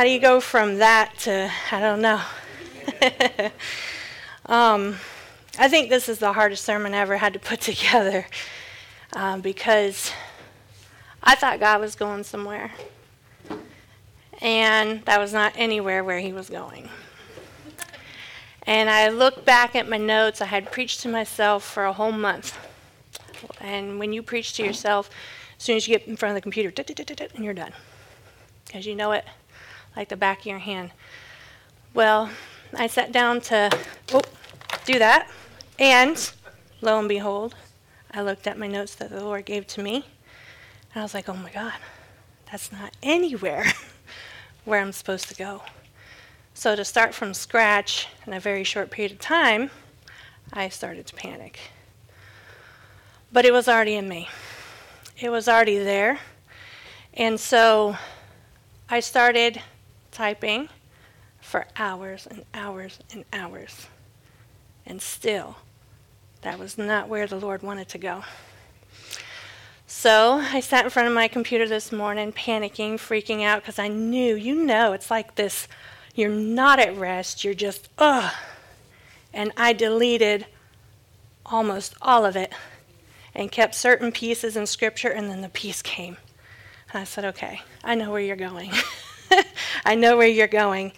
How do you go from that to I don't know. um, I think this is the hardest sermon I ever had to put together um, because I thought God was going somewhere, and that was not anywhere where He was going. And I looked back at my notes. I had preached to myself for a whole month. And when you preach to yourself, as soon as you get in front of the computer, and you're done. Because you know it like the back of your hand. Well, I sat down to oh, do that, and lo and behold, I looked at my notes that the Lord gave to me, and I was like, oh my God, that's not anywhere where I'm supposed to go. So to start from scratch in a very short period of time, I started to panic. But it was already in me. It was already there. And so I started typing for hours and hours and hours. And still, that was not where the Lord wanted to go. So I sat in front of my computer this morning, panicking, freaking out, because I knew, you know, it's like this you're not at rest, you're just, ugh. And I deleted almost all of it and kept certain pieces in Scripture, and then the peace came. And I said, okay, I know where you're going. I know where you're going.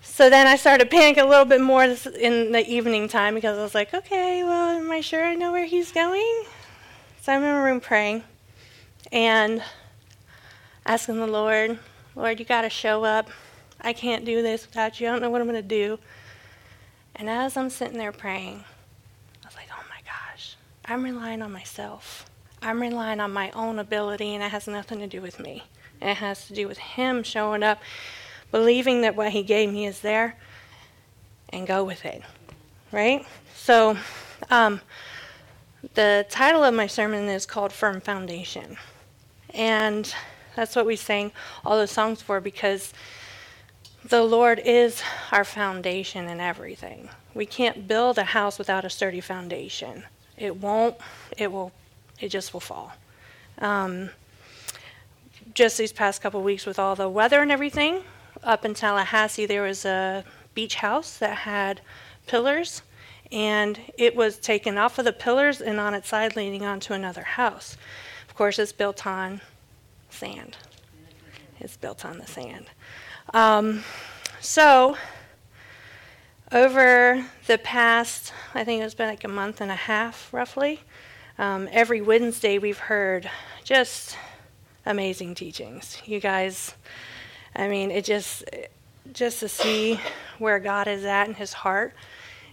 So then I started panicking a little bit more in the evening time because I was like, okay, well, am I sure I know where he's going? So I'm in my room praying and asking the Lord, Lord, you got to show up. I can't do this without you. I don't know what I'm going to do. And as I'm sitting there praying, I was like, oh my gosh, I'm relying on myself. I'm relying on my own ability, and it has nothing to do with me. It has to do with Him showing up believing that what He gave me is there, and go with it. Right? So, um, the title of my sermon is called Firm Foundation. And that's what we sang all those songs for because the Lord is our foundation in everything. We can't build a house without a sturdy foundation. It won't, it will, it just will fall. Um, just these past couple weeks with all the weather and everything, up in Tallahassee, there was a beach house that had pillars, and it was taken off of the pillars and on its side leaning onto another house. Of course, it's built on sand. It's built on the sand. Um, so, over the past, I think it's been like a month and a half roughly, um, every Wednesday we've heard just amazing teachings. You guys I mean, it just just to see where God is at in His heart,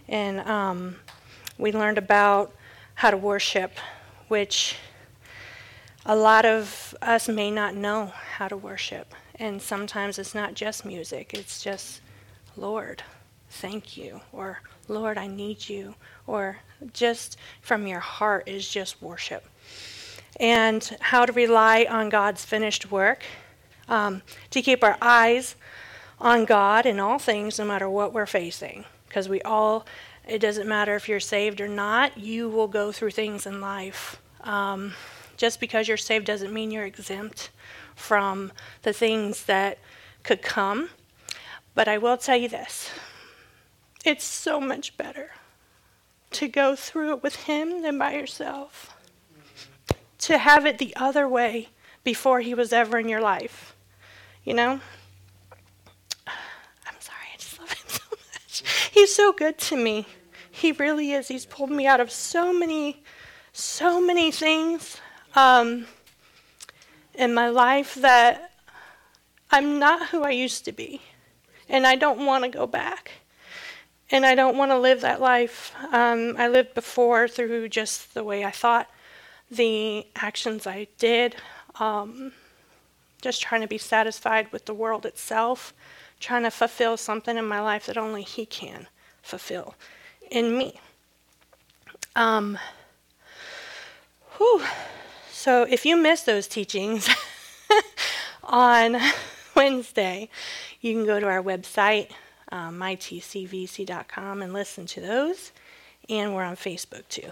and um, we learned about how to worship, which a lot of us may not know how to worship, and sometimes it's not just music; it's just Lord, thank you, or Lord, I need you, or just from your heart is just worship. And how to rely on God's finished work um, to keep our eyes on God in all things, no matter what we're facing. Because we all, it doesn't matter if you're saved or not, you will go through things in life. Um, just because you're saved doesn't mean you're exempt from the things that could come. But I will tell you this it's so much better to go through it with Him than by yourself. To have it the other way before He was ever in your life. You know? I'm sorry, I just love him so much. He's so good to me. He really is. He's pulled me out of so many, so many things um, in my life that I'm not who I used to be. And I don't want to go back. And I don't want to live that life um, I lived before through just the way I thought, the actions I did. Um, just trying to be satisfied with the world itself, trying to fulfill something in my life that only He can fulfill in me. Um, whew. So if you miss those teachings on Wednesday, you can go to our website, um, mytcvc.com, and listen to those. And we're on Facebook too.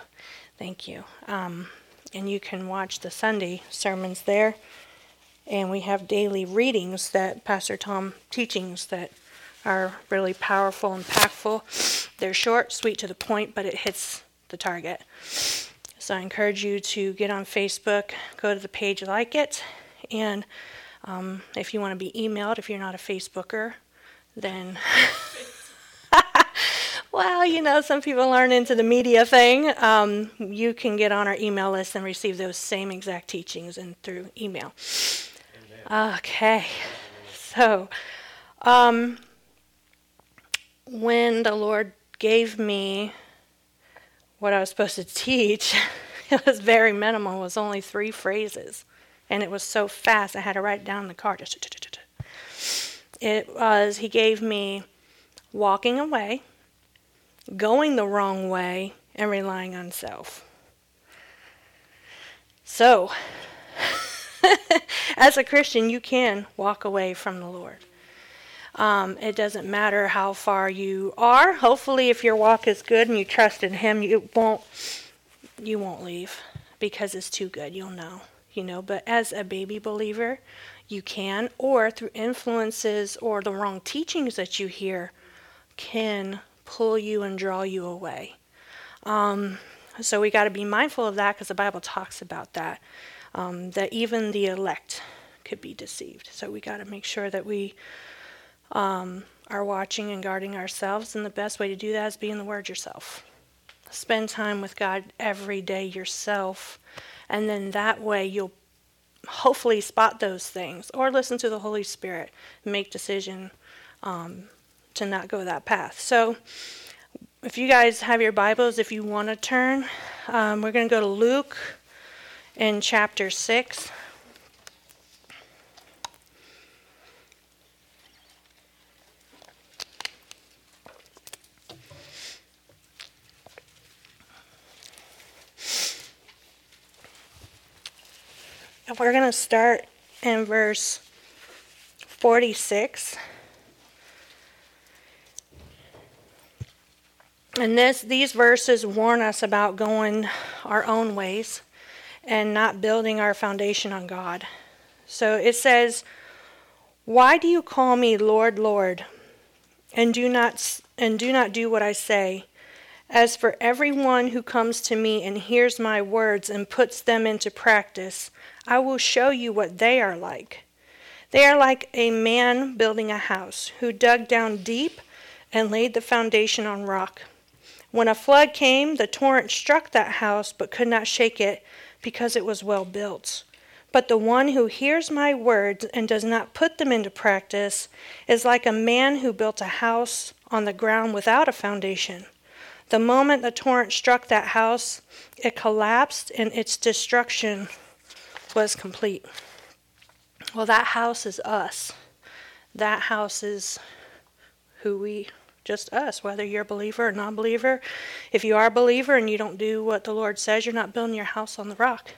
Thank you. Um, and you can watch the Sunday sermons there. And we have daily readings that Pastor Tom teachings that are really powerful, and impactful. They're short, sweet to the point, but it hits the target. So I encourage you to get on Facebook, go to the page, like it, and um, if you want to be emailed, if you're not a Facebooker, then. well, you know, some people aren't into the media thing. Um, you can get on our email list and receive those same exact teachings and through email. Amen. Okay, so um, when the Lord gave me what I was supposed to teach, it was very minimal. It was only three phrases. And it was so fast, I had to write it down in the car. It was, he gave me walking away, going the wrong way, and relying on self. So, as a Christian, you can walk away from the Lord. Um, it doesn't matter how far you are. Hopefully, if your walk is good and you trust in Him, you won't you won't leave because it's too good. You'll know, you know. But as a baby believer, you can, or through influences or the wrong teachings that you hear, can pull you and draw you away. Um, so we got to be mindful of that because the Bible talks about that. Um, that even the elect could be deceived. So we got to make sure that we um, are watching and guarding ourselves, and the best way to do that is be in the Word yourself. Spend time with God every day yourself, and then that way you'll hopefully spot those things or listen to the Holy Spirit make decision um, to not go that path. So, if you guys have your Bibles, if you want to turn, um, we're going to go to Luke in chapter 6. we're going to start in verse 46. And this, these verses warn us about going our own ways and not building our foundation on God. So it says, "Why do you call me Lord, Lord, and do not and do not do what I say? As for everyone who comes to me and hears my words and puts them into practice, I will show you what they are like. They are like a man building a house who dug down deep and laid the foundation on rock. When a flood came, the torrent struck that house but could not shake it because it was well built. But the one who hears my words and does not put them into practice is like a man who built a house on the ground without a foundation. The moment the torrent struck that house, it collapsed and its destruction was complete. Well, that house is us. That house is who we just us, whether you're a believer or non believer. If you are a believer and you don't do what the Lord says, you're not building your house on the rock.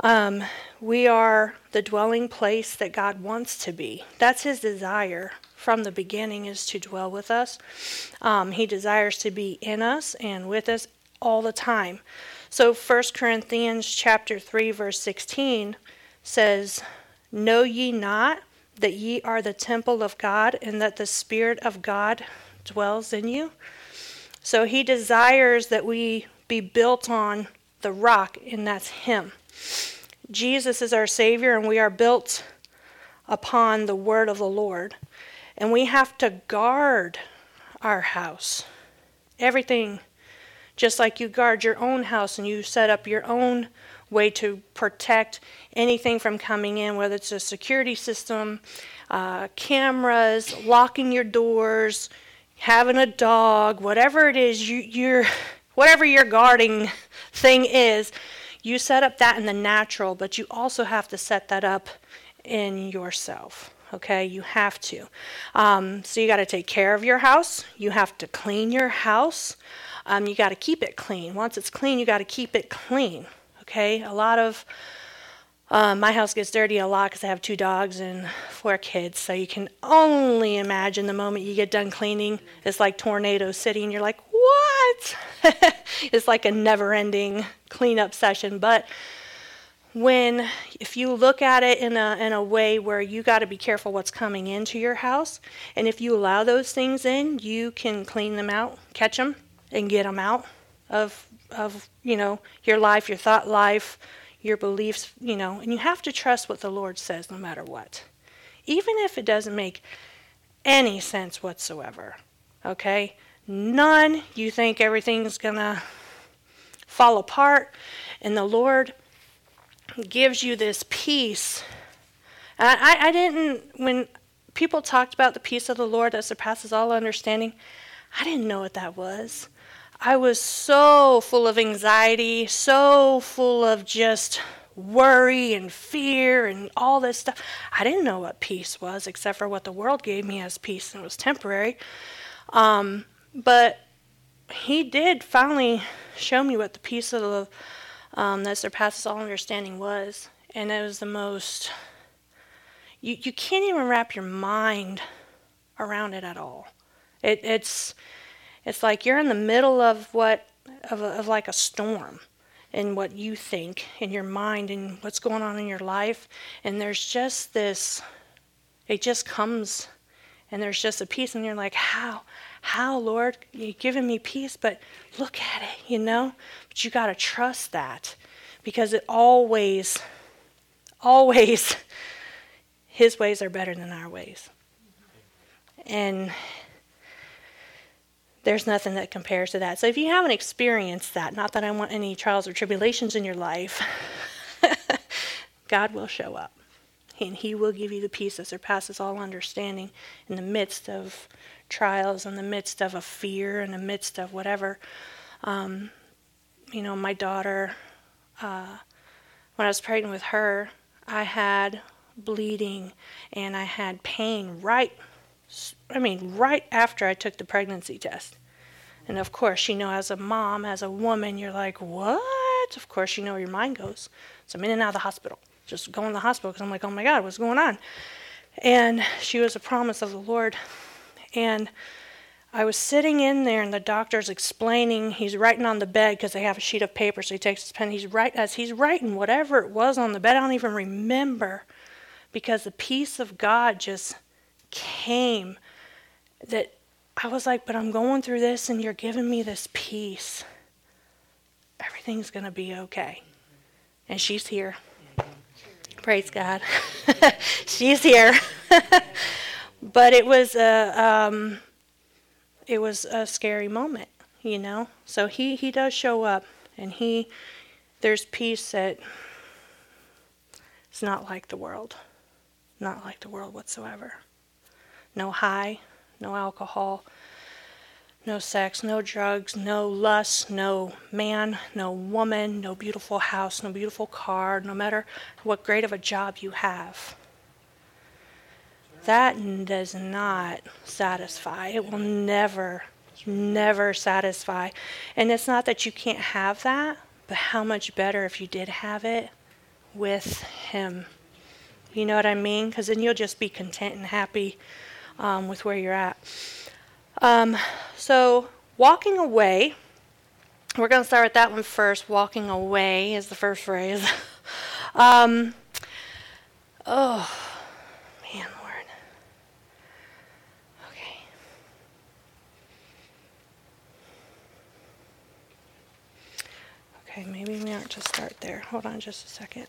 Um, we are the dwelling place that God wants to be. That's His desire from the beginning is to dwell with us. Um, he desires to be in us and with us all the time. So 1 Corinthians chapter 3 verse 16 says, "Know ye not that ye are the temple of God and that the spirit of God dwells in you?" So he desires that we be built on the rock and that's him. Jesus is our savior and we are built upon the word of the Lord. And we have to guard our house. Everything just like you guard your own house and you set up your own way to protect anything from coming in, whether it's a security system, uh, cameras, locking your doors, having a dog, whatever it is, you, you're, whatever your guarding thing is, you set up that in the natural, but you also have to set that up in yourself. Okay, you have to. Um, so you got to take care of your house. You have to clean your house. Um, you got to keep it clean. Once it's clean, you got to keep it clean. Okay, a lot of um, my house gets dirty a lot because I have two dogs and four kids. So you can only imagine the moment you get done cleaning, it's like Tornado City, and you're like, what? it's like a never ending cleanup session. But when, if you look at it in a, in a way where you got to be careful what's coming into your house, and if you allow those things in, you can clean them out, catch them, and get them out of, of you know, your life, your thought life your beliefs, you know, and you have to trust what the Lord says no matter what. Even if it doesn't make any sense whatsoever. Okay? None. You think everything's going to fall apart, and the Lord gives you this peace. I, I didn't, when people talked about the peace of the Lord that surpasses all understanding, I didn't know what that was. I was so full of anxiety, so full of just worry and fear and all this stuff. I didn't know what peace was except for what the world gave me as peace, and it was temporary. Um, but he did finally show me what the peace of the um, that surpasses all understanding was, and it was the most. You you can't even wrap your mind around it at all. It it's it's like you're in the middle of what of, a, of like a storm in what you think in your mind and what's going on in your life. And there's just this it just comes and there's just a peace and you're like how how lord you're giving me peace? But look at it you know? But you got to trust that because it always always his ways are better than our ways. And there's nothing that compares to that. So if you haven't experienced that, not that I want any trials or tribulations in your life, God will show up. And He will give you the peace that surpasses all understanding in the midst of trials, in the midst of a fear, in the midst of whatever. Um, you know, my daughter, uh, when I was pregnant with her, I had bleeding and I had pain right I mean, right after I took the pregnancy test. And of course, you know, as a mom, as a woman, you're like, what? Of course, you know where your mind goes. So I'm in and out of the hospital, just going to the hospital because I'm like, oh my God, what's going on? And she was a promise of the Lord. And I was sitting in there, and the doctor's explaining. He's writing on the bed because they have a sheet of paper. So he takes his pen. He's right as he's writing whatever it was on the bed. I don't even remember because the peace of God just came that I was like, but I'm going through this and you're giving me this peace. Everything's going to be okay. And she's here. Praise God. she's here. but it was a um, it was a scary moment, you know. So he he does show up and he there's peace that it's not like the world. Not like the world whatsoever no high, no alcohol, no sex, no drugs, no lust, no man, no woman, no beautiful house, no beautiful car, no matter what great of a job you have. That does not satisfy. It will never, never satisfy. And it's not that you can't have that, but how much better if you did have it with Him. You know what I mean? Because then you'll just be content and happy um, with where you're at. Um, so, walking away, we're going to start with that one first. Walking away is the first phrase. um, oh, man, Lord. Okay. Okay, maybe we aren't to start there. Hold on just a second.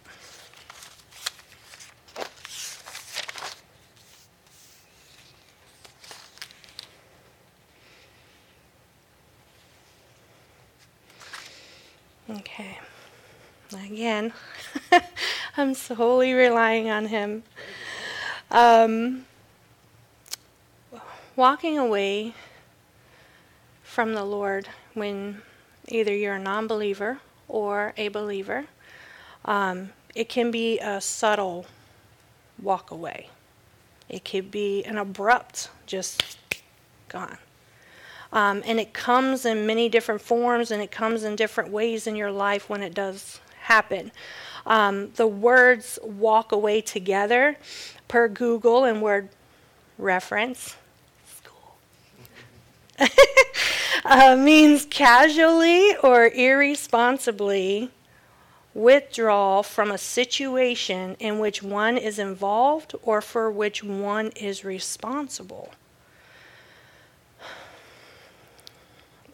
Okay. Again, I'm solely relying on Him. Um, walking away from the Lord when either you're a non believer or a believer, um, it can be a subtle walk away. It could be an abrupt, just gone. Um, and it comes in many different forms and it comes in different ways in your life when it does happen. Um, the words walk away together per Google and word reference uh, means casually or irresponsibly withdraw from a situation in which one is involved or for which one is responsible.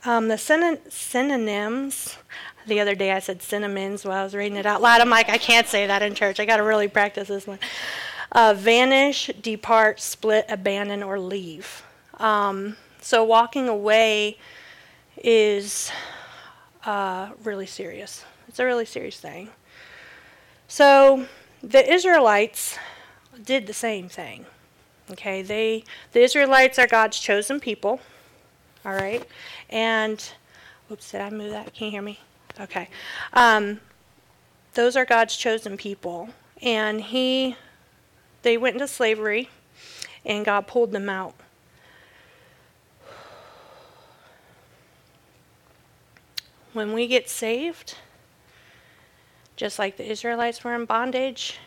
Um, the syn- synonyms, the other day I said synonyms while I was reading it out loud. I'm like, I can't say that in church. I got to really practice this one. Uh, vanish, depart, split, abandon, or leave. Um, so walking away is uh, really serious. It's a really serious thing. So the Israelites did the same thing. Okay, they the Israelites are God's chosen people. All right, and oops, did I move that? Can you hear me? Okay, um, those are God's chosen people, and He they went into slavery, and God pulled them out. when we get saved, just like the Israelites were in bondage,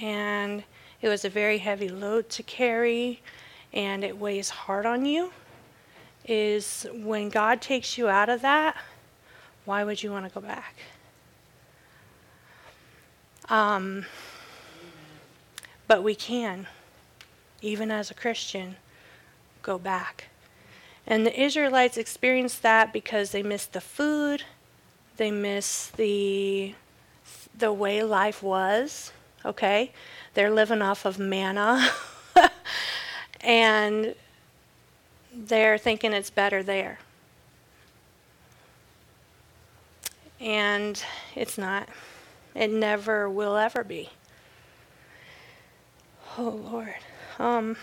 and it was a very heavy load to carry, and it weighs hard on you, is when God takes you out of that, why would you want to go back? Um, but we can, even as a Christian, go back. And the Israelites experienced that because they missed the food, they missed the the way life was, okay? They're living off of manna. and they're thinking it's better there. And it's not. It never will ever be. Oh Lord. Um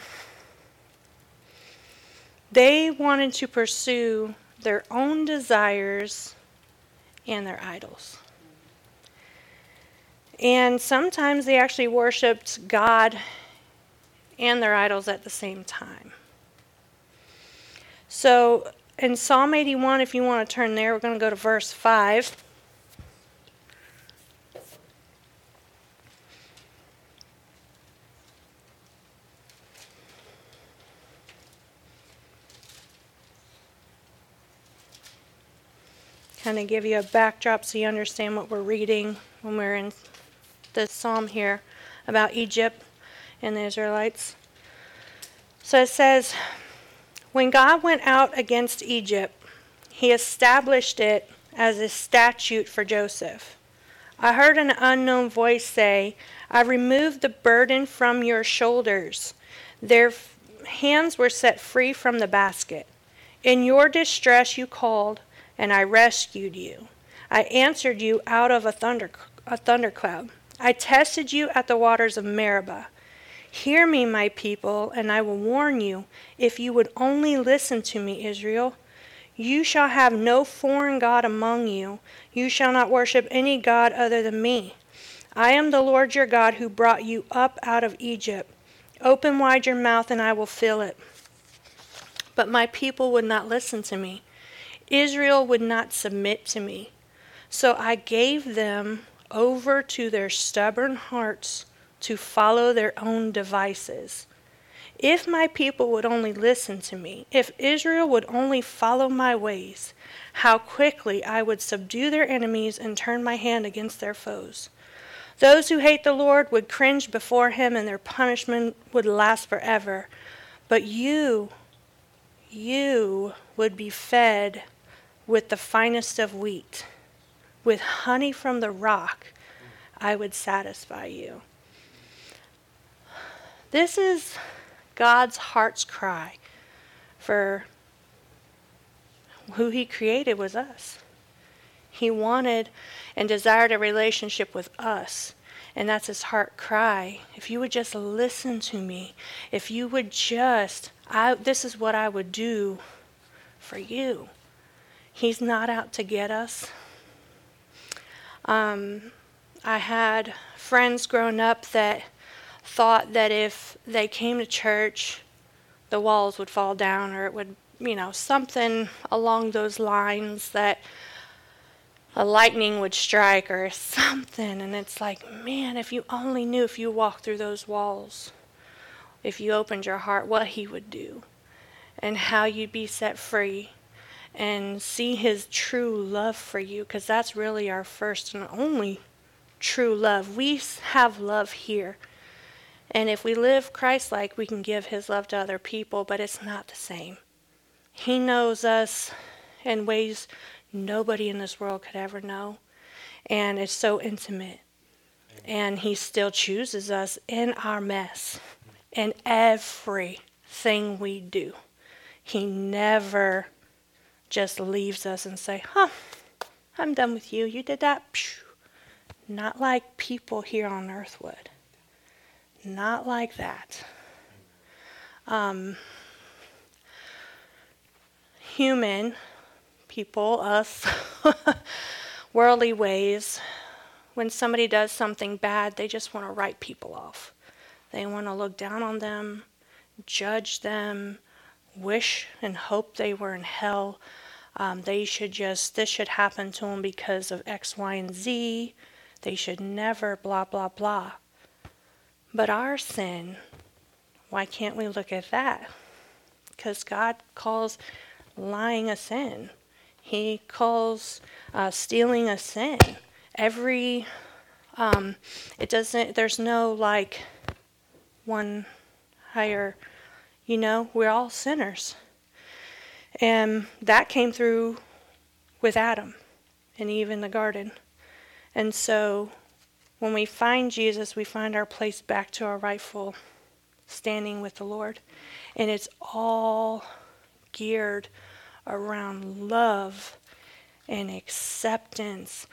they wanted to pursue their own desires and their idols. And sometimes they actually worshiped God and their idols at the same time. So in Psalm 81, if you want to turn there, we're going to go to verse 5. kind of give you a backdrop so you understand what we're reading when we're in the psalm here about Egypt and the Israelites. So it says, When God went out against Egypt, he established it as a statute for Joseph. I heard an unknown voice say, I removed the burden from your shoulders. Their hands were set free from the basket. In your distress you called, and I rescued you. I answered you out of a thunder a thundercloud. I tested you at the waters of Meribah. Hear me, my people, and I will warn you. If you would only listen to me, Israel, you shall have no foreign God among you. You shall not worship any God other than me. I am the Lord your God who brought you up out of Egypt. Open wide your mouth, and I will fill it. But my people would not listen to me. Israel would not submit to me. So I gave them over to their stubborn hearts to follow their own devices. If my people would only listen to me, if Israel would only follow my ways, how quickly I would subdue their enemies and turn my hand against their foes. Those who hate the Lord would cringe before him, and their punishment would last forever. But you, you would be fed with the finest of wheat, with honey from the rock, I would satisfy you. This is God's heart's cry for who He created was us. He wanted and desired a relationship with us. And that's his heart cry. If you would just listen to me, if you would just, I, this is what I would do for you. He's not out to get us. Um, I had friends growing up that thought that if they came to church, the walls would fall down or it would, you know, something along those lines that a lightning would strike or something. And it's like, man, if you only knew if you walked through those walls, if you opened your heart, what He would do and how you'd be set free and see His true love for you, because that's really our first and only true love. We have love here. And if we live Christ like, we can give His love to other people, but it's not the same. He knows us in ways nobody in this world could ever know. And it's so intimate. And He still chooses us in our mess, in everything we do. He never just leaves us and say, "Huh, I'm done with you. You did that." Not like people here on earth would. Not like that. Um, human people, us, worldly ways, when somebody does something bad, they just want to write people off. They want to look down on them, judge them, wish and hope they were in hell. Um, they should just, this should happen to them because of X, Y, and Z. They should never, blah, blah, blah. But our sin, why can't we look at that? Because God calls lying a sin. He calls uh, stealing a sin. Every, um, it doesn't, there's no like one higher, you know, we're all sinners. And that came through with Adam and Eve in the garden. And so when we find Jesus, we find our place back to our rightful standing with the Lord. And it's all geared around love and acceptance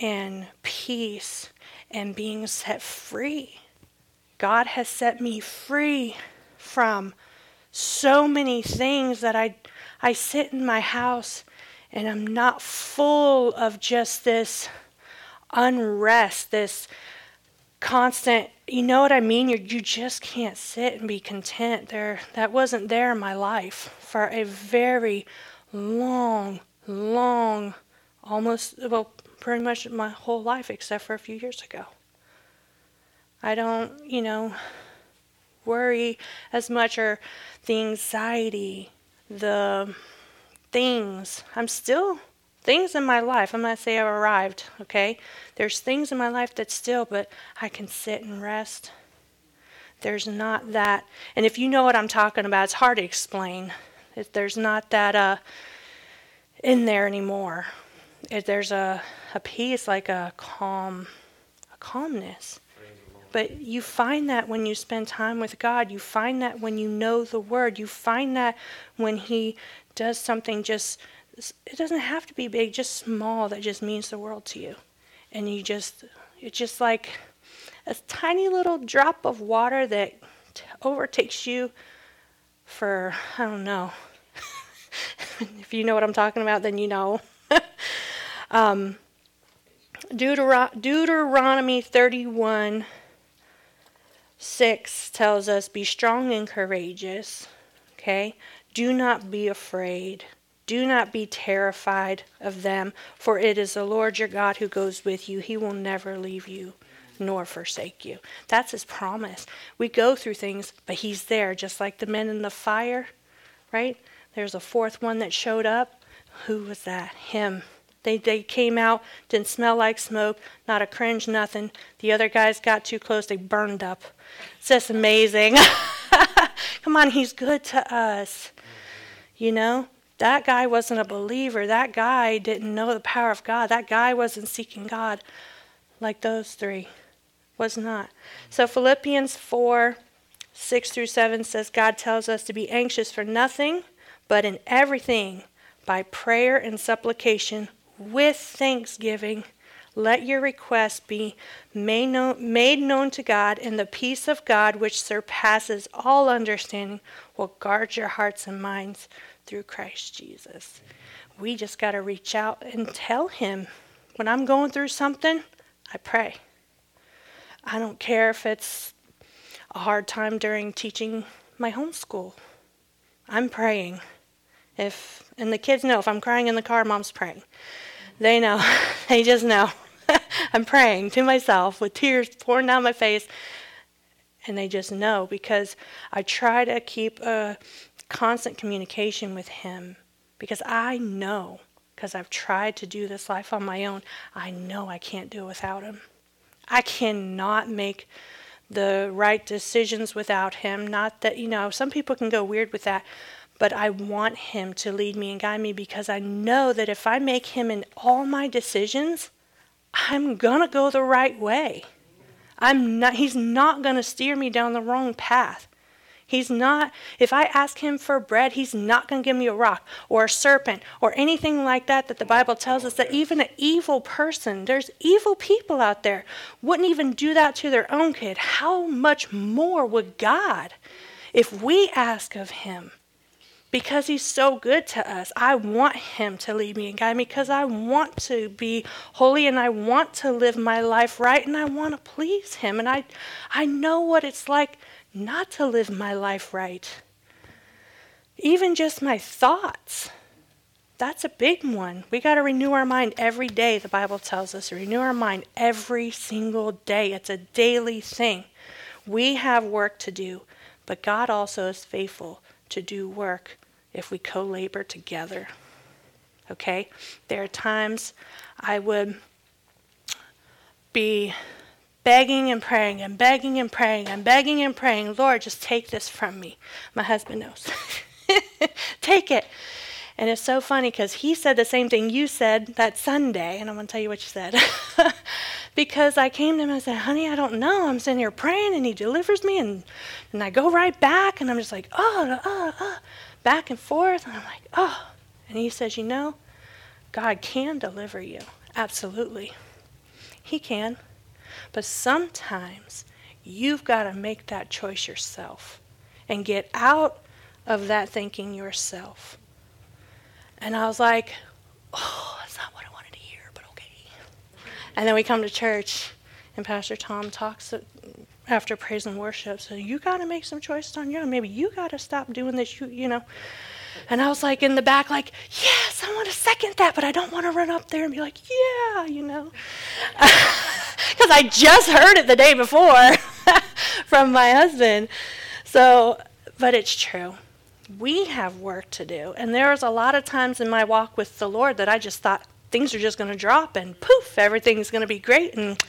and peace and being set free. God has set me free from so many things that I I sit in my house and I'm not full of just this unrest, this constant, you know what I mean? you you just can't sit and be content. There, that wasn't there in my life for a very long, long, almost, well, pretty much my whole life except for a few years ago. I don't, you know, worry as much or the anxiety, the things. I'm still things in my life. I'm not say I've arrived, okay? There's things in my life that still, but I can sit and rest. There's not that, and if you know what I'm talking about, it's hard to explain. If there's not that uh, in there anymore. If There's a, a peace, like a calm, a calmness. But you find that when you spend time with God. You find that when you know the Word. You find that when He does something just it doesn't have to be big, just small that just means the world to you. And you just, it's just like a tiny little drop of water that t- overtakes you for, I don't know. if you know what I'm talking about, then you know. um, Deutero- Deuteronomy 31 6 tells us, Be strong and courageous. Okay? Do not be afraid. Do not be terrified of them, for it is the Lord your God who goes with you. He will never leave you nor forsake you. That's his promise. We go through things, but he's there, just like the men in the fire, right? There's a fourth one that showed up. Who was that? Him. They, they came out, didn't smell like smoke, not a cringe, nothing. The other guys got too close, they burned up. It's just amazing. Come on, he's good to us. You know? That guy wasn't a believer. That guy didn't know the power of God. That guy wasn't seeking God like those three. Was not. So Philippians 4 6 through 7 says God tells us to be anxious for nothing, but in everything, by prayer and supplication, with thanksgiving, let your requests be made known, made known to God, and the peace of God, which surpasses all understanding, will guard your hearts and minds through Christ Jesus. We just got to reach out and tell Him when I'm going through something, I pray. I don't care if it's a hard time during teaching my homeschool. I'm praying. If and the kids know if I'm crying in the car, mom's praying. They know. they just know. I'm praying to myself with tears pouring down my face. And they just know because I try to keep a constant communication with him because I know, because I've tried to do this life on my own, I know I can't do it without him. I cannot make the right decisions without him. Not that, you know, some people can go weird with that, but I want him to lead me and guide me because I know that if I make him in all my decisions, I'm going to go the right way. I'm not he's not going to steer me down the wrong path. He's not, if I ask him for bread, he's not going to give me a rock or a serpent or anything like that. That the Bible tells us that even an evil person, there's evil people out there, wouldn't even do that to their own kid. How much more would God if we ask of him? because he's so good to us. I want him to lead me and guide me because I want to be holy and I want to live my life right and I want to please him. And I, I know what it's like not to live my life right. Even just my thoughts. That's a big one. We got to renew our mind every day, the Bible tells us. Renew our mind every single day. It's a daily thing. We have work to do, but God also is faithful to do work if we co labor together. Okay? There are times I would be begging and praying and begging and praying and begging and praying, Lord, just take this from me. My husband knows. take it. And it's so funny because he said the same thing you said that Sunday, and I'm going to tell you what you said. because I came to him and I said, honey, I don't know. I'm sitting here praying and he delivers me, and, and I go right back, and I'm just like, oh, oh, oh back and forth. And I'm like, oh. And he says, you know, God can deliver you. Absolutely. He can. But sometimes you've got to make that choice yourself and get out of that thinking yourself. And I was like, oh, that's not what I wanted to hear, but okay. And then we come to church, and Pastor Tom talks after praise and worship. So you got to make some choices on your own. Maybe you got to stop doing this. You, you know. And I was like in the back, like, yes, I want to second that, but I don't want to run up there and be like, yeah, you know, because I just heard it the day before from my husband. So, but it's true. We have work to do, and there's a lot of times in my walk with the Lord that I just thought things are just going to drop and poof, everything's going to be great and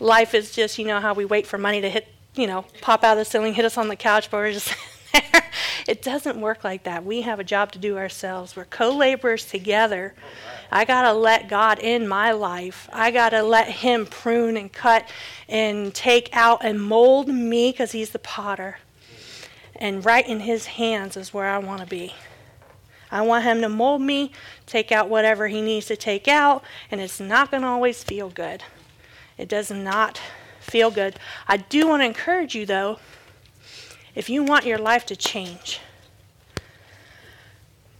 life is just, you know, how we wait for money to hit, you know, pop out of the ceiling, hit us on the couch, but we're just It doesn't work like that. We have a job to do ourselves. We're co laborers together. I got to let God in my life. I got to let Him prune and cut and take out and mold me because He's the potter. And right in His hands is where I want to be. I want Him to mold me, take out whatever He needs to take out, and it's not going to always feel good. It does not feel good. I do want to encourage you, though, if you want your life to change,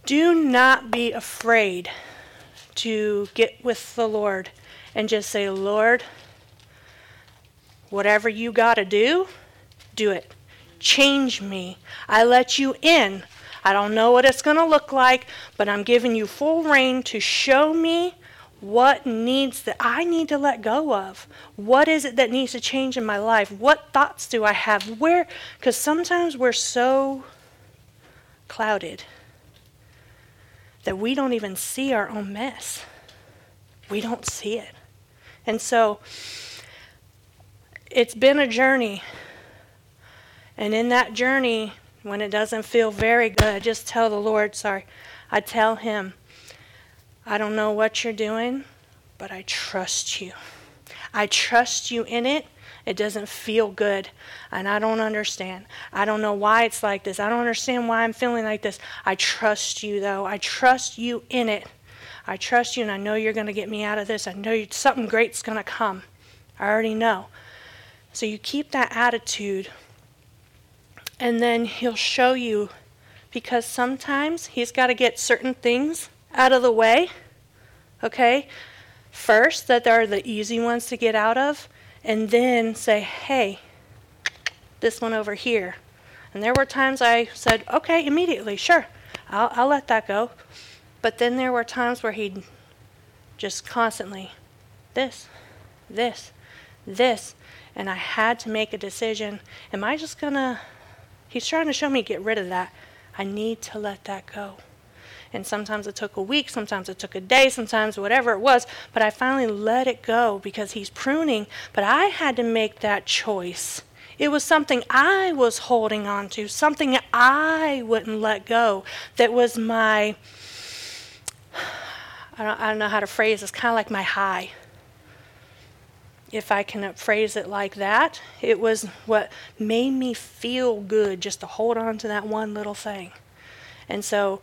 do not be afraid to get with the Lord and just say, Lord, whatever you got to do, do it. Change me. I let you in. I don't know what it's going to look like, but I'm giving you full rein to show me what needs that I need to let go of? What is it that needs to change in my life? What thoughts do I have? Where cuz sometimes we're so clouded that we don't even see our own mess. We don't see it. And so it's been a journey. And in that journey, when it doesn't feel very good, I just tell the Lord, sorry, I tell Him, I don't know what you're doing, but I trust you. I trust you in it. It doesn't feel good, and I don't understand. I don't know why it's like this. I don't understand why I'm feeling like this. I trust you, though. I trust you in it. I trust you, and I know you're going to get me out of this. I know something great's going to come. I already know. So you keep that attitude, and then He'll show you because sometimes He's got to get certain things out of the way, okay? First, that there are the easy ones to get out of, and then say, hey, this one over here. And there were times I said, okay, immediately, sure, I'll, I'll let that go. But then there were times where he'd just constantly, this, this, this. And I had to make a decision. Am I just going to, he's trying to show me get rid of that. I need to let that go. And sometimes it took a week, sometimes it took a day, sometimes whatever it was. But I finally let it go because he's pruning. But I had to make that choice. It was something I was holding on to, something I wouldn't let go that was my, I don't, I don't know how to phrase this, kind of like my high. If I can phrase it like that, it was what made me feel good just to hold on to that one little thing. And so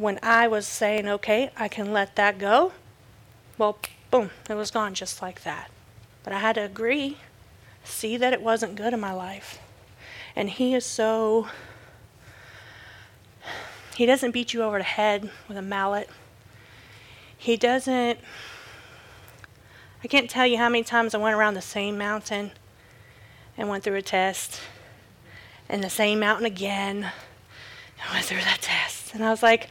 when I was saying, okay, I can let that go, well, boom, it was gone just like that. But I had to agree, see that it wasn't good in my life. And He is so, He doesn't beat you over the head with a mallet. He doesn't, I can't tell you how many times I went around the same mountain and went through a test, and the same mountain again, and went through that test. And I was like,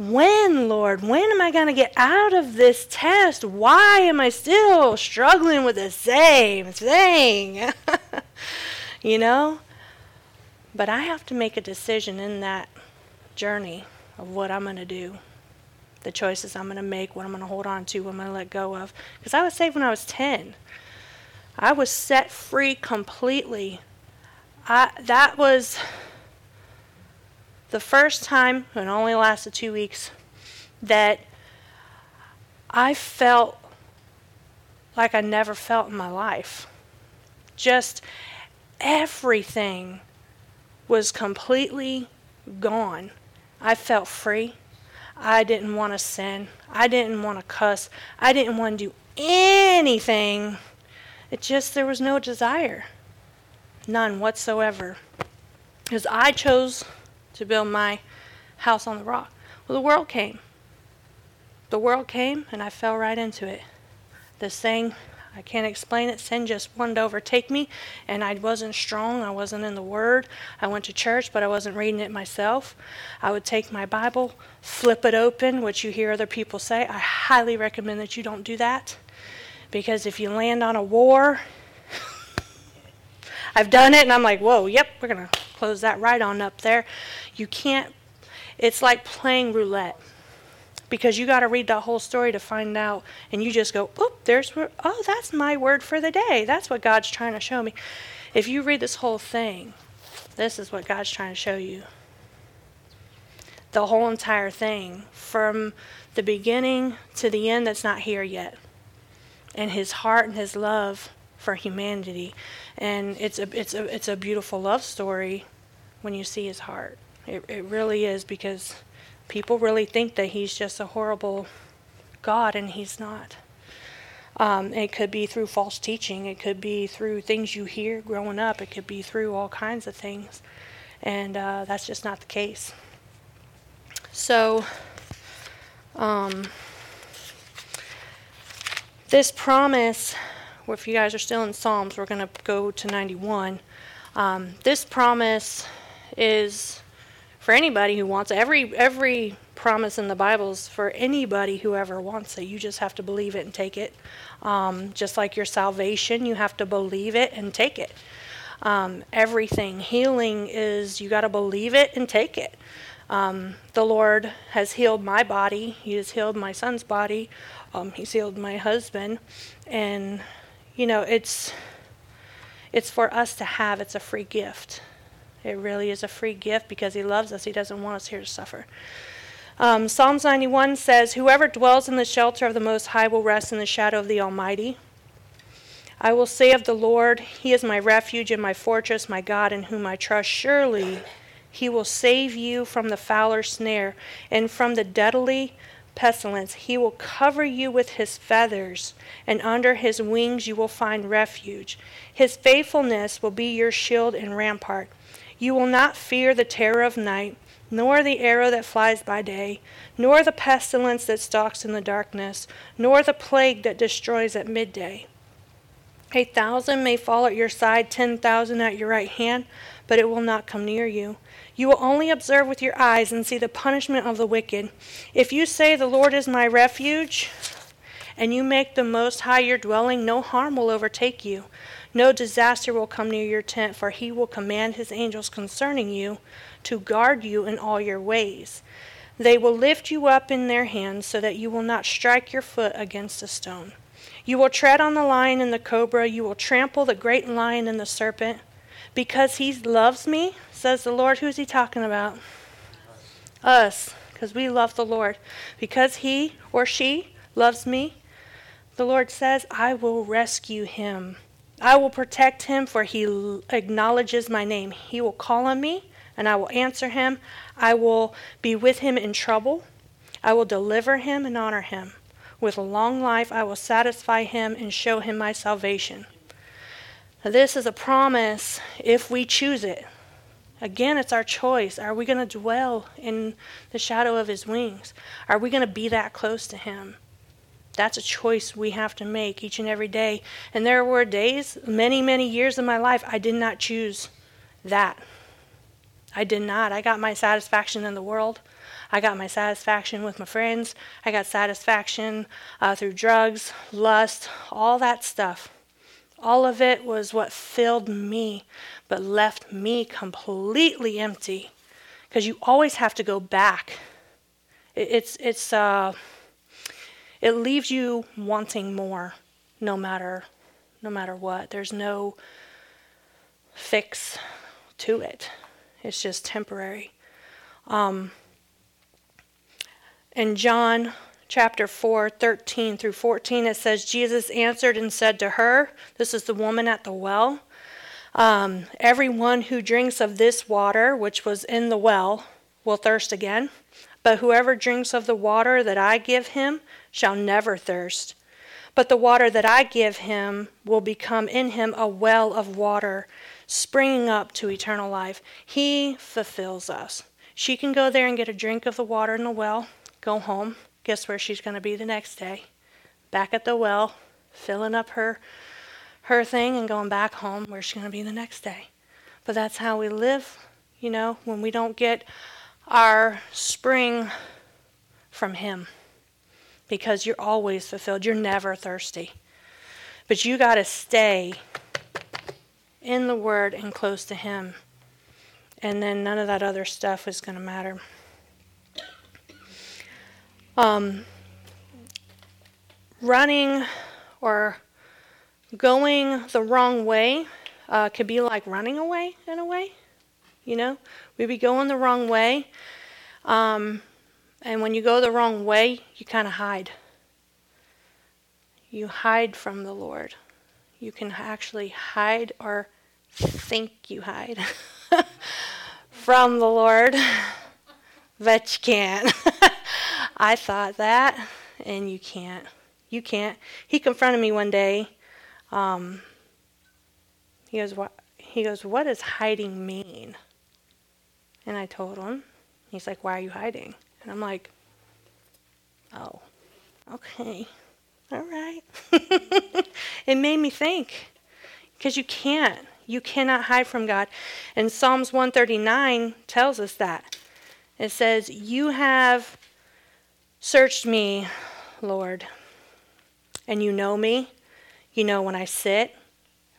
when, Lord? When am I going to get out of this test? Why am I still struggling with the same thing? you know? But I have to make a decision in that journey of what I'm going to do, the choices I'm going to make, what I'm going to hold on to, what I'm going to let go of. Because I was saved when I was 10. I was set free completely. I, that was the first time, and only lasted two weeks, that I felt like I never felt in my life. Just everything was completely gone. I felt free. I didn't want to sin. I didn't want to cuss. I didn't want to do anything. It just, there was no desire. None whatsoever. Because I chose to build my house on the rock. Well, the world came. The world came, and I fell right into it. This thing, I can't explain it. Sin just wanted to overtake me, and I wasn't strong. I wasn't in the Word. I went to church, but I wasn't reading it myself. I would take my Bible, flip it open, which you hear other people say. I highly recommend that you don't do that, because if you land on a war, I've done it, and I'm like, whoa, yep, we're going to close that right on up there. You can't, it's like playing roulette because you got to read that whole story to find out and you just go oop there's oh that's my word for the day. That's what god's trying to show me. If you read this whole thing this is what god's trying to show you. The whole entire thing from the beginning to the end that's not here yet. And his heart and his love for humanity. And it's a it's a it's a beautiful love story when you see his heart it, it really is because people really think that he's just a horrible God, and he's not. Um, it could be through false teaching. It could be through things you hear growing up. It could be through all kinds of things. And uh, that's just not the case. So, um, this promise, if you guys are still in Psalms, we're going to go to 91. Um, this promise is for anybody who wants it. Every every promise in the Bible is for anybody who ever wants it. You just have to believe it and take it. Um, just like your salvation, you have to believe it and take it. Um, everything healing is you got to believe it and take it. Um, the Lord has healed my body. He has healed my son's body. Um, he's healed my husband, and you know it's it's for us to have. It's a free gift. It really is a free gift because He loves us. He doesn't want us here to suffer. Um, Psalms 91 says, Whoever dwells in the shelter of the Most High will rest in the shadow of the Almighty. I will say of the Lord, He is my refuge and my fortress, my God in whom I trust. Surely He will save you from the fowler's snare and from the deadly pestilence. He will cover you with His feathers, and under His wings you will find refuge. His faithfulness will be your shield and rampart. You will not fear the terror of night, nor the arrow that flies by day, nor the pestilence that stalks in the darkness, nor the plague that destroys at midday. A thousand may fall at your side, ten thousand at your right hand, but it will not come near you. You will only observe with your eyes and see the punishment of the wicked. If you say, The Lord is my refuge, and you make the Most High your dwelling, no harm will overtake you. No disaster will come near your tent, for he will command his angels concerning you to guard you in all your ways. They will lift you up in their hands so that you will not strike your foot against a stone. You will tread on the lion and the cobra, you will trample the great lion and the serpent. Because he loves me, says the Lord. Who's he talking about? Us, because we love the Lord. Because he or she loves me, the Lord says, I will rescue him. I will protect him, for he acknowledges my name. He will call on me, and I will answer him. I will be with him in trouble. I will deliver him and honor him. With a long life, I will satisfy him and show him my salvation. This is a promise if we choose it. Again, it's our choice. Are we going to dwell in the shadow of his wings? Are we going to be that close to him? That's a choice we have to make each and every day. And there were days, many, many years of my life, I did not choose that. I did not. I got my satisfaction in the world. I got my satisfaction with my friends. I got satisfaction uh, through drugs, lust, all that stuff. All of it was what filled me, but left me completely empty. Because you always have to go back. It, it's it's uh, it leaves you wanting more, no matter no matter what. There's no fix to it. It's just temporary. Um, in John chapter 4, 13 through 14, it says, Jesus answered and said to her, This is the woman at the well, um, Everyone who drinks of this water, which was in the well, will thirst again. But whoever drinks of the water that I give him shall never thirst. But the water that I give him will become in him a well of water springing up to eternal life. He fulfills us. She can go there and get a drink of the water in the well, go home. Guess where she's going to be the next day? Back at the well, filling up her her thing and going back home where she's going to be the next day. But that's how we live, you know, when we don't get our spring from him. Because you're always fulfilled. You're never thirsty. But you got to stay in the Word and close to Him. And then none of that other stuff is going to matter. Um, running or going the wrong way uh, could be like running away in a way. You know, we'd be going the wrong way. Um, and when you go the wrong way, you kind of hide. You hide from the Lord you can actually hide or think you hide from the Lord, but you can't. I thought that, and you can't. You can't. He confronted me one day. Um, he goes, "What?" He goes, "What does hiding mean?" And I told him. He's like, "Why are you hiding?" And I'm like, "Oh, okay." all right. it made me think because you can't. You cannot hide from God. And Psalms 139 tells us that. It says, You have searched me, Lord, and you know me. You know when I sit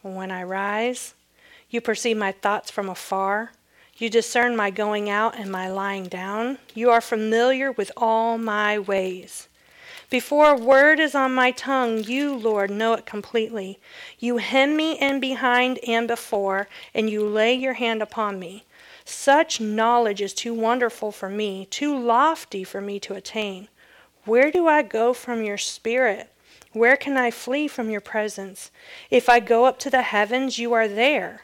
and when I rise. You perceive my thoughts from afar. You discern my going out and my lying down. You are familiar with all my ways. Before a word is on my tongue, you, Lord, know it completely. You hem me in behind and before, and you lay your hand upon me. Such knowledge is too wonderful for me, too lofty for me to attain. Where do I go from your spirit? Where can I flee from your presence? If I go up to the heavens, you are there.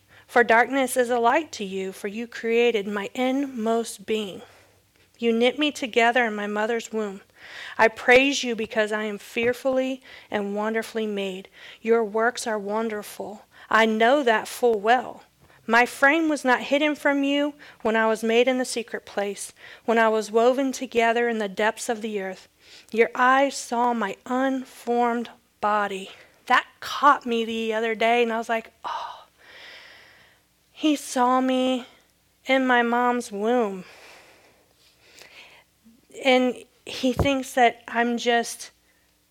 For darkness is a light to you, for you created my inmost being. You knit me together in my mother's womb. I praise you because I am fearfully and wonderfully made. Your works are wonderful. I know that full well. My frame was not hidden from you when I was made in the secret place, when I was woven together in the depths of the earth. Your eyes saw my unformed body. That caught me the other day, and I was like, oh, he saw me in my mom's womb. And he thinks that I'm just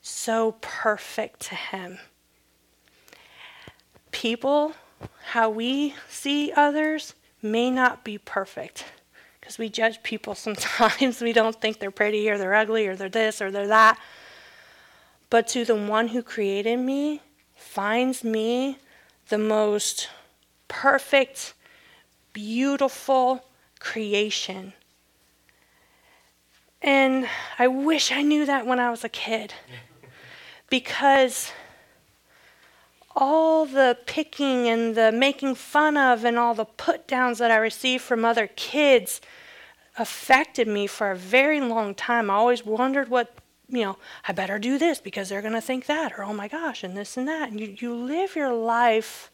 so perfect to him. People, how we see others, may not be perfect because we judge people sometimes. we don't think they're pretty or they're ugly or they're this or they're that. But to the one who created me, finds me the most perfect, beautiful creation and I wish I knew that when I was a kid. Because all the picking and the making fun of and all the put downs that I received from other kids affected me for a very long time. I always wondered what, you know, I better do this because they're going to think that, or oh my gosh, and this and that. And you, you live your life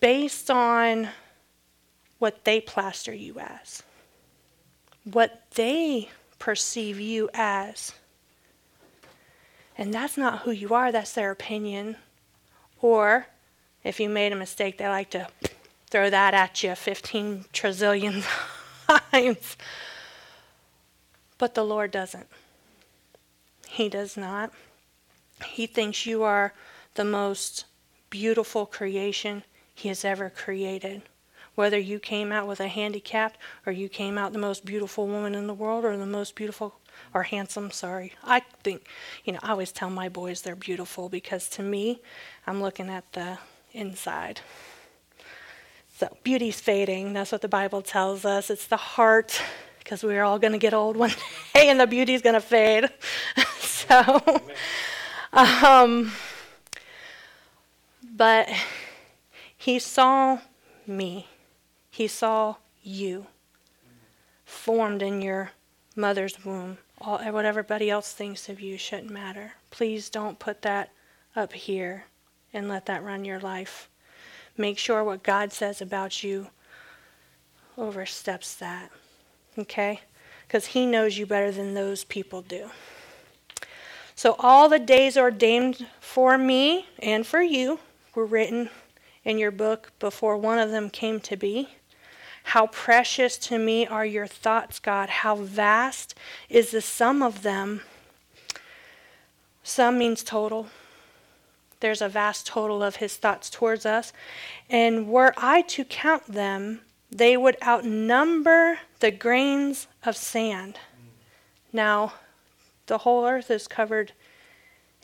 based on what they plaster you as what they perceive you as. And that's not who you are, that's their opinion. Or if you made a mistake, they like to throw that at you 15 trillion times. But the Lord doesn't. He does not. He thinks you are the most beautiful creation He has ever created whether you came out with a handicap or you came out the most beautiful woman in the world or the most beautiful or handsome, sorry. I think, you know, I always tell my boys they're beautiful because to me, I'm looking at the inside. So, beauty's fading. That's what the Bible tells us. It's the heart because we're all going to get old one day and the beauty's going to fade. so, um, but he saw me. He saw you formed in your mother's womb. All, what everybody else thinks of you shouldn't matter. Please don't put that up here and let that run your life. Make sure what God says about you oversteps that. Okay? Because He knows you better than those people do. So, all the days ordained for me and for you were written in your book before one of them came to be. How precious to me are your thoughts, God. How vast is the sum of them. Sum means total. There's a vast total of his thoughts towards us. And were I to count them, they would outnumber the grains of sand. Now, the whole earth is covered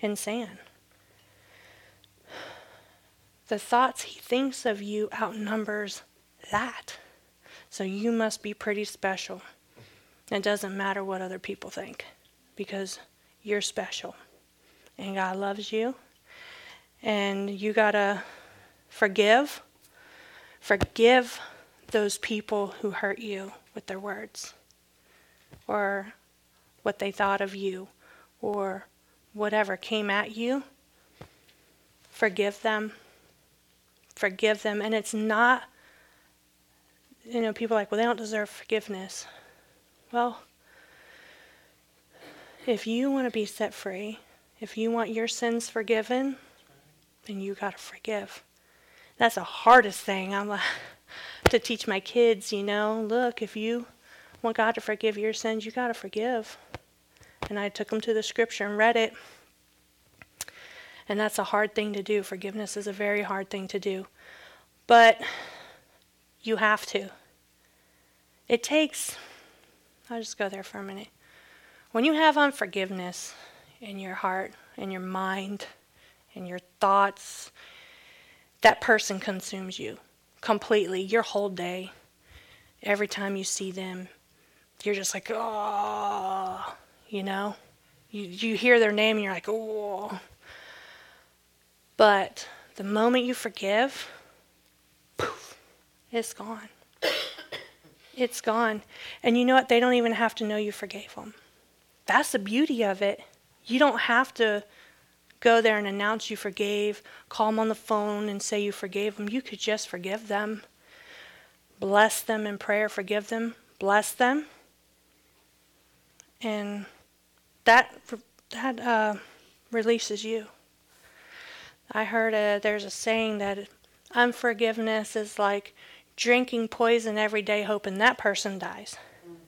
in sand. The thoughts he thinks of you outnumbers that. So you must be pretty special. It doesn't matter what other people think because you're special. And God loves you. And you got to forgive. Forgive those people who hurt you with their words or what they thought of you or whatever came at you. Forgive them. Forgive them. And it's not you know, people are like, well, they don't deserve forgiveness. Well, if you want to be set free, if you want your sins forgiven, then you got to forgive. That's the hardest thing I'm uh, to teach my kids, you know. Look, if you want God to forgive your sins, you got to forgive. And I took them to the scripture and read it. And that's a hard thing to do. Forgiveness is a very hard thing to do. But you have to. It takes, I'll just go there for a minute. When you have unforgiveness in your heart, in your mind, in your thoughts, that person consumes you completely, your whole day. Every time you see them, you're just like, oh, you know? You, you hear their name and you're like, oh. But the moment you forgive, poof, it's gone. It's gone. And you know what? They don't even have to know you forgave them. That's the beauty of it. You don't have to go there and announce you forgave, call them on the phone and say you forgave them. You could just forgive them. Bless them in prayer, forgive them, bless them. And that that uh, releases you. I heard a, there's a saying that unforgiveness is like drinking poison every day hoping that person dies.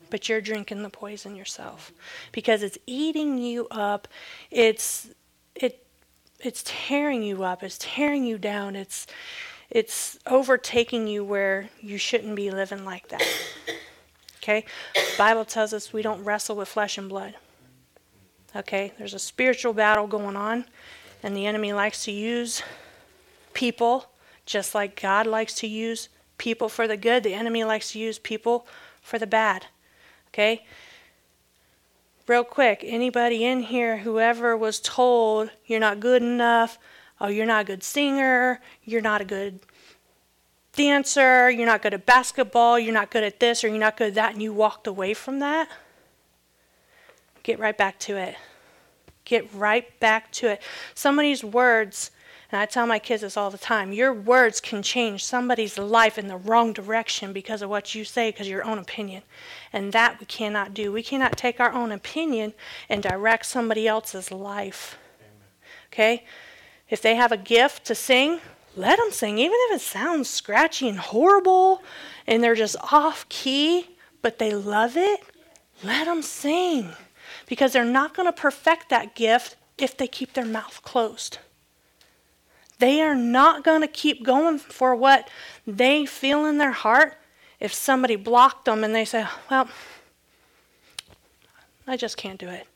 But you're drinking the poison yourself because it's eating you up. It's it it's tearing you up. It's tearing you down. It's it's overtaking you where you shouldn't be living like that. Okay? Bible tells us we don't wrestle with flesh and blood. Okay? There's a spiritual battle going on and the enemy likes to use people just like God likes to use people for the good. The enemy likes to use people for the bad. Okay? Real quick, anybody in here, whoever was told you're not good enough, oh, you're not a good singer, you're not a good dancer, you're not good at basketball, you're not good at this, or you're not good at that, and you walked away from that, get right back to it. Get right back to it. Somebody's words and I tell my kids this all the time your words can change somebody's life in the wrong direction because of what you say, because your own opinion. And that we cannot do. We cannot take our own opinion and direct somebody else's life. Okay? If they have a gift to sing, let them sing, even if it sounds scratchy and horrible and they're just off key, but they love it. Let them sing because they're not going to perfect that gift if they keep their mouth closed. They are not going to keep going for what they feel in their heart if somebody blocked them and they say, Well, I just can't do it.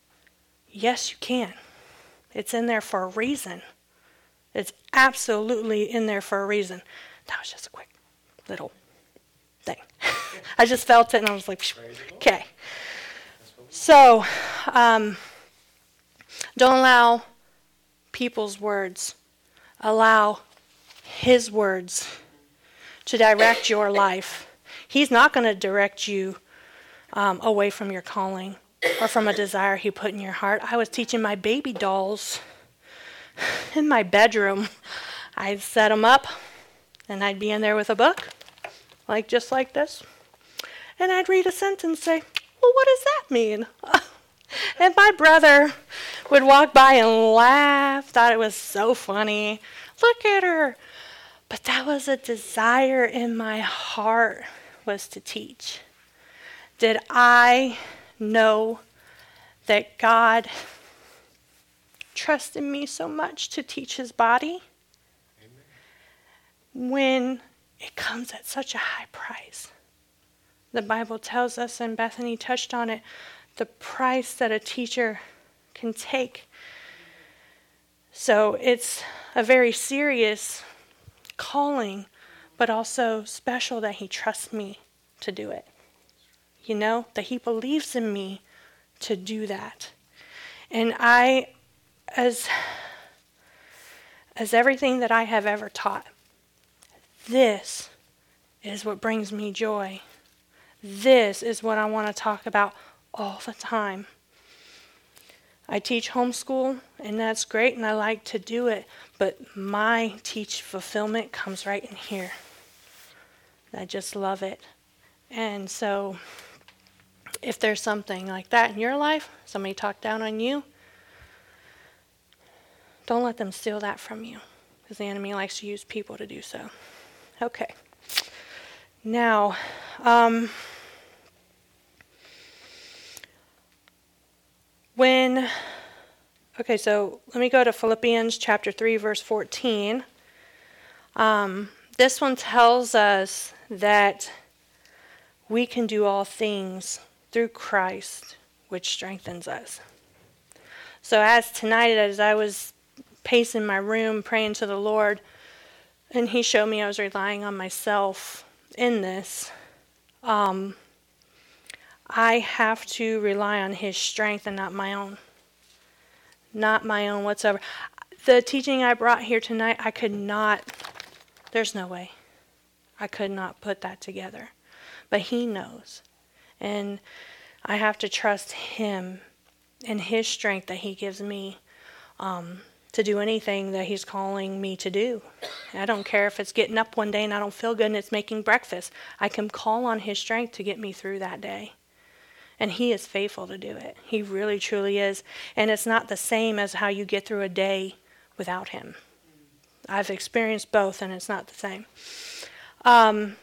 Yes, you can. It's in there for a reason. It's absolutely in there for a reason. That was just a quick little thing. I just felt it and I was like, okay. So, um, don't allow people's words allow His words to direct your life. He's not going to direct you um, away from your calling or from a desire He put in your heart. I was teaching my baby dolls in my bedroom. I'd set them up, and I'd be in there with a book, like just like this, and I'd read a sentence, say, "Well, what does that mean?" And my brother would walk by and laugh, thought it was so funny. Look at her. But that was a desire in my heart was to teach. Did I know that God trusted me so much to teach his body? Amen. When it comes at such a high price. The Bible tells us, and Bethany touched on it, the price that a teacher can take. So it's a very serious calling, but also special that he trusts me to do it. You know, that he believes in me to do that. And I, as, as everything that I have ever taught, this is what brings me joy. This is what I want to talk about all the time. I teach homeschool, and that's great, and I like to do it, but my teach fulfillment comes right in here. I just love it. And so, if there's something like that in your life, somebody talked down on you, don't let them steal that from you, because the enemy likes to use people to do so. Okay. Now, um, When, okay, so let me go to Philippians chapter 3, verse 14. Um, this one tells us that we can do all things through Christ, which strengthens us. So, as tonight, as I was pacing my room, praying to the Lord, and He showed me I was relying on myself in this, um, I have to rely on His strength and not my own. Not my own whatsoever. the teaching I brought here tonight, I could not, there's no way. I could not put that together. But He knows. And I have to trust Him and His strength that He gives me um, to do anything that He's calling me to do. I don't care if it's getting up one day and I don't feel good and it's making breakfast. I can call on His strength to get me through that day. And He is faithful to do it. He really, truly is. And it's not the same as how you get through a day without Him. I've experienced both, and it's not the same. Um,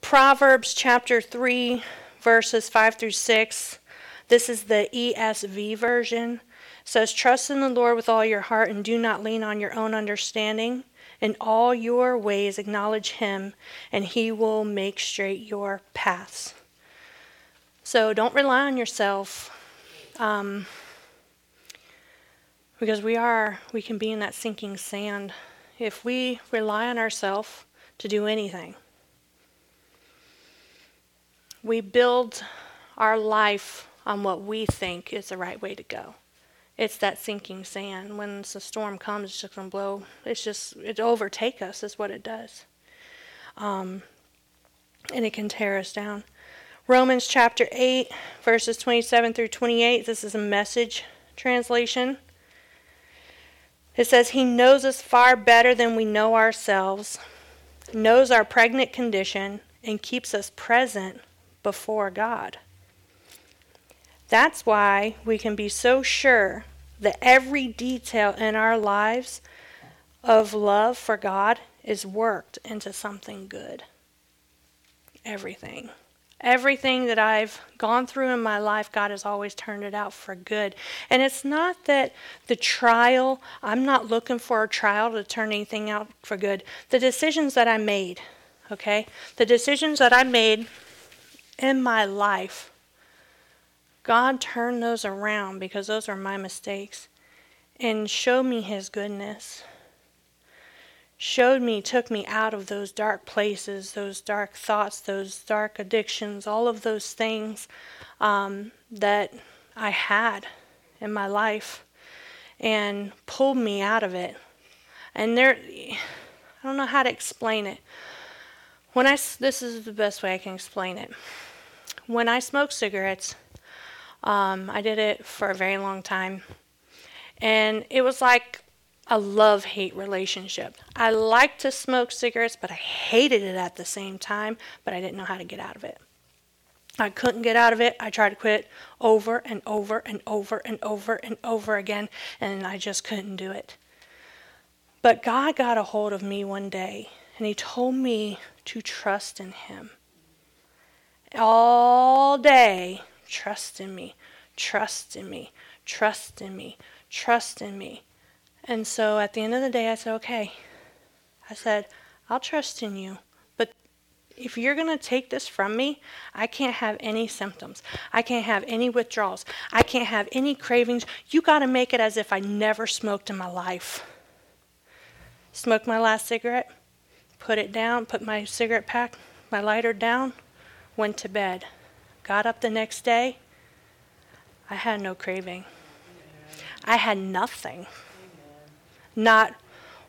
Proverbs chapter 3, verses 5 through 6. This is the ESV version says, Trust in the Lord with all your heart and do not lean on your own understanding. In all your ways, acknowledge Him, and He will make straight your paths. So don't rely on yourself. Um, because we are, we can be in that sinking sand if we rely on ourselves to do anything. We build our life on what we think is the right way to go it's that sinking sand. When the storm comes, it's just to blow. It's just, it overtake us, is what it does. Um, and it can tear us down. Romans chapter 8, verses 27 through 28. This is a message translation. It says, He knows us far better than we know ourselves, knows our pregnant condition, and keeps us present before God. That's why we can be so sure that every detail in our lives of love for God is worked into something good. Everything. Everything that I've gone through in my life, God has always turned it out for good. And it's not that the trial, I'm not looking for a trial to turn anything out for good. The decisions that I made, okay? The decisions that I made in my life God turned those around because those are my mistakes and showed me His goodness. Showed me, took me out of those dark places, those dark thoughts, those dark addictions, all of those things um, that I had in my life and pulled me out of it. And there, I don't know how to explain it. When I, this is the best way I can explain it. When I smoke cigarettes, um, I did it for a very long time. And it was like a love hate relationship. I liked to smoke cigarettes, but I hated it at the same time, but I didn't know how to get out of it. I couldn't get out of it. I tried to quit over and over and over and over and over again, and I just couldn't do it. But God got a hold of me one day, and He told me to trust in Him. All day, trust in me, trust in me, trust in me, trust in me. And so at the end of the day, I said, okay. I said, I'll trust in you. But if you're going to take this from me, I can't have any symptoms. I can't have any withdrawals. I can't have any cravings. You got to make it as if I never smoked in my life. Smoked my last cigarette, put it down, put my cigarette pack, my lighter down, went to bed. Got up the next day, I had no craving. I had nothing. Not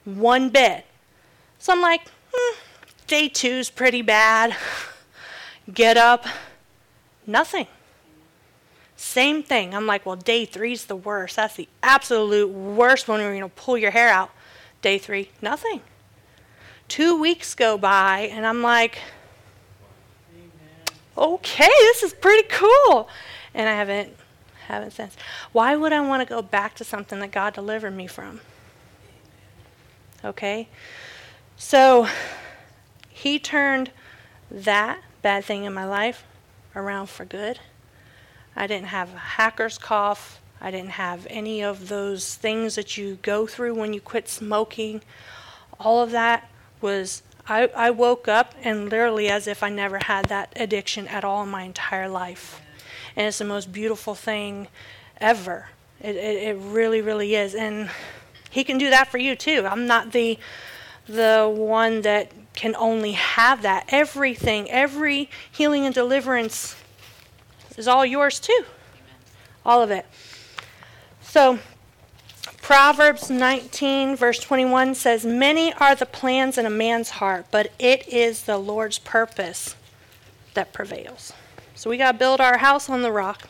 one bit. So I'm like, hmm, day two's pretty bad. Get up, nothing. Same thing. I'm like, well, day three's the worst. That's the absolute worst one where you're going to pull your hair out. Day three, nothing. Two weeks go by, and I'm like, okay, this is pretty cool. And I haven't haven't since. Why would I want to go back to something that God delivered me from? Okay? So he turned that bad thing in my life around for good. I didn't have a hacker's cough. I didn't have any of those things that you go through when you quit smoking. All of that was I, I woke up and literally as if I never had that addiction at all in my entire life. And it's the most beautiful thing ever. It, it, it really, really is. And He can do that for you too. I'm not the the one that can only have that. Everything, every healing and deliverance is all yours too. All of it. So, Proverbs 19, verse 21 says, Many are the plans in a man's heart, but it is the Lord's purpose that prevails. So we got to build our house on the rock,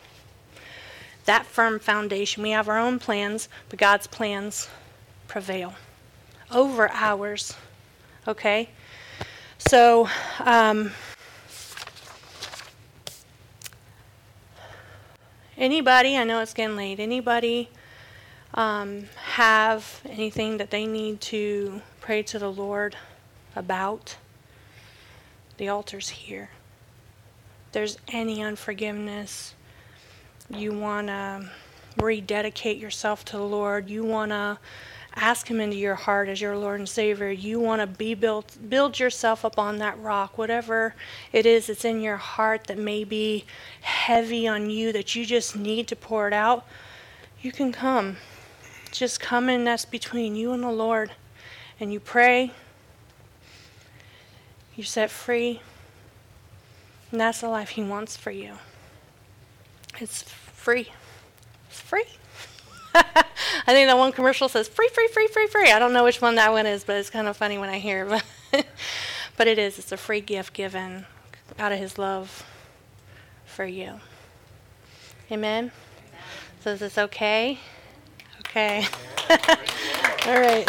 that firm foundation. We have our own plans, but God's plans prevail over ours. Okay? So, um, anybody, I know it's getting late, anybody um, have anything that they need to pray to the Lord about? The altar's here. There's any unforgiveness, you want to rededicate yourself to the Lord, you want to ask him into your heart as your Lord and Savior. You want to be built build yourself up on that rock, whatever it is that's in your heart that may be heavy on you that you just need to pour it out. You can come. Just come and that's between you and the Lord. And you pray. You're set free. And that's the life He wants for you. It's free. It's free. I think that one commercial says free, free, free, free, free. I don't know which one that one is, but it's kind of funny when I hear it. But, but it is. It's a free gift given out of His love for you. Amen? So is this okay? Okay. All right.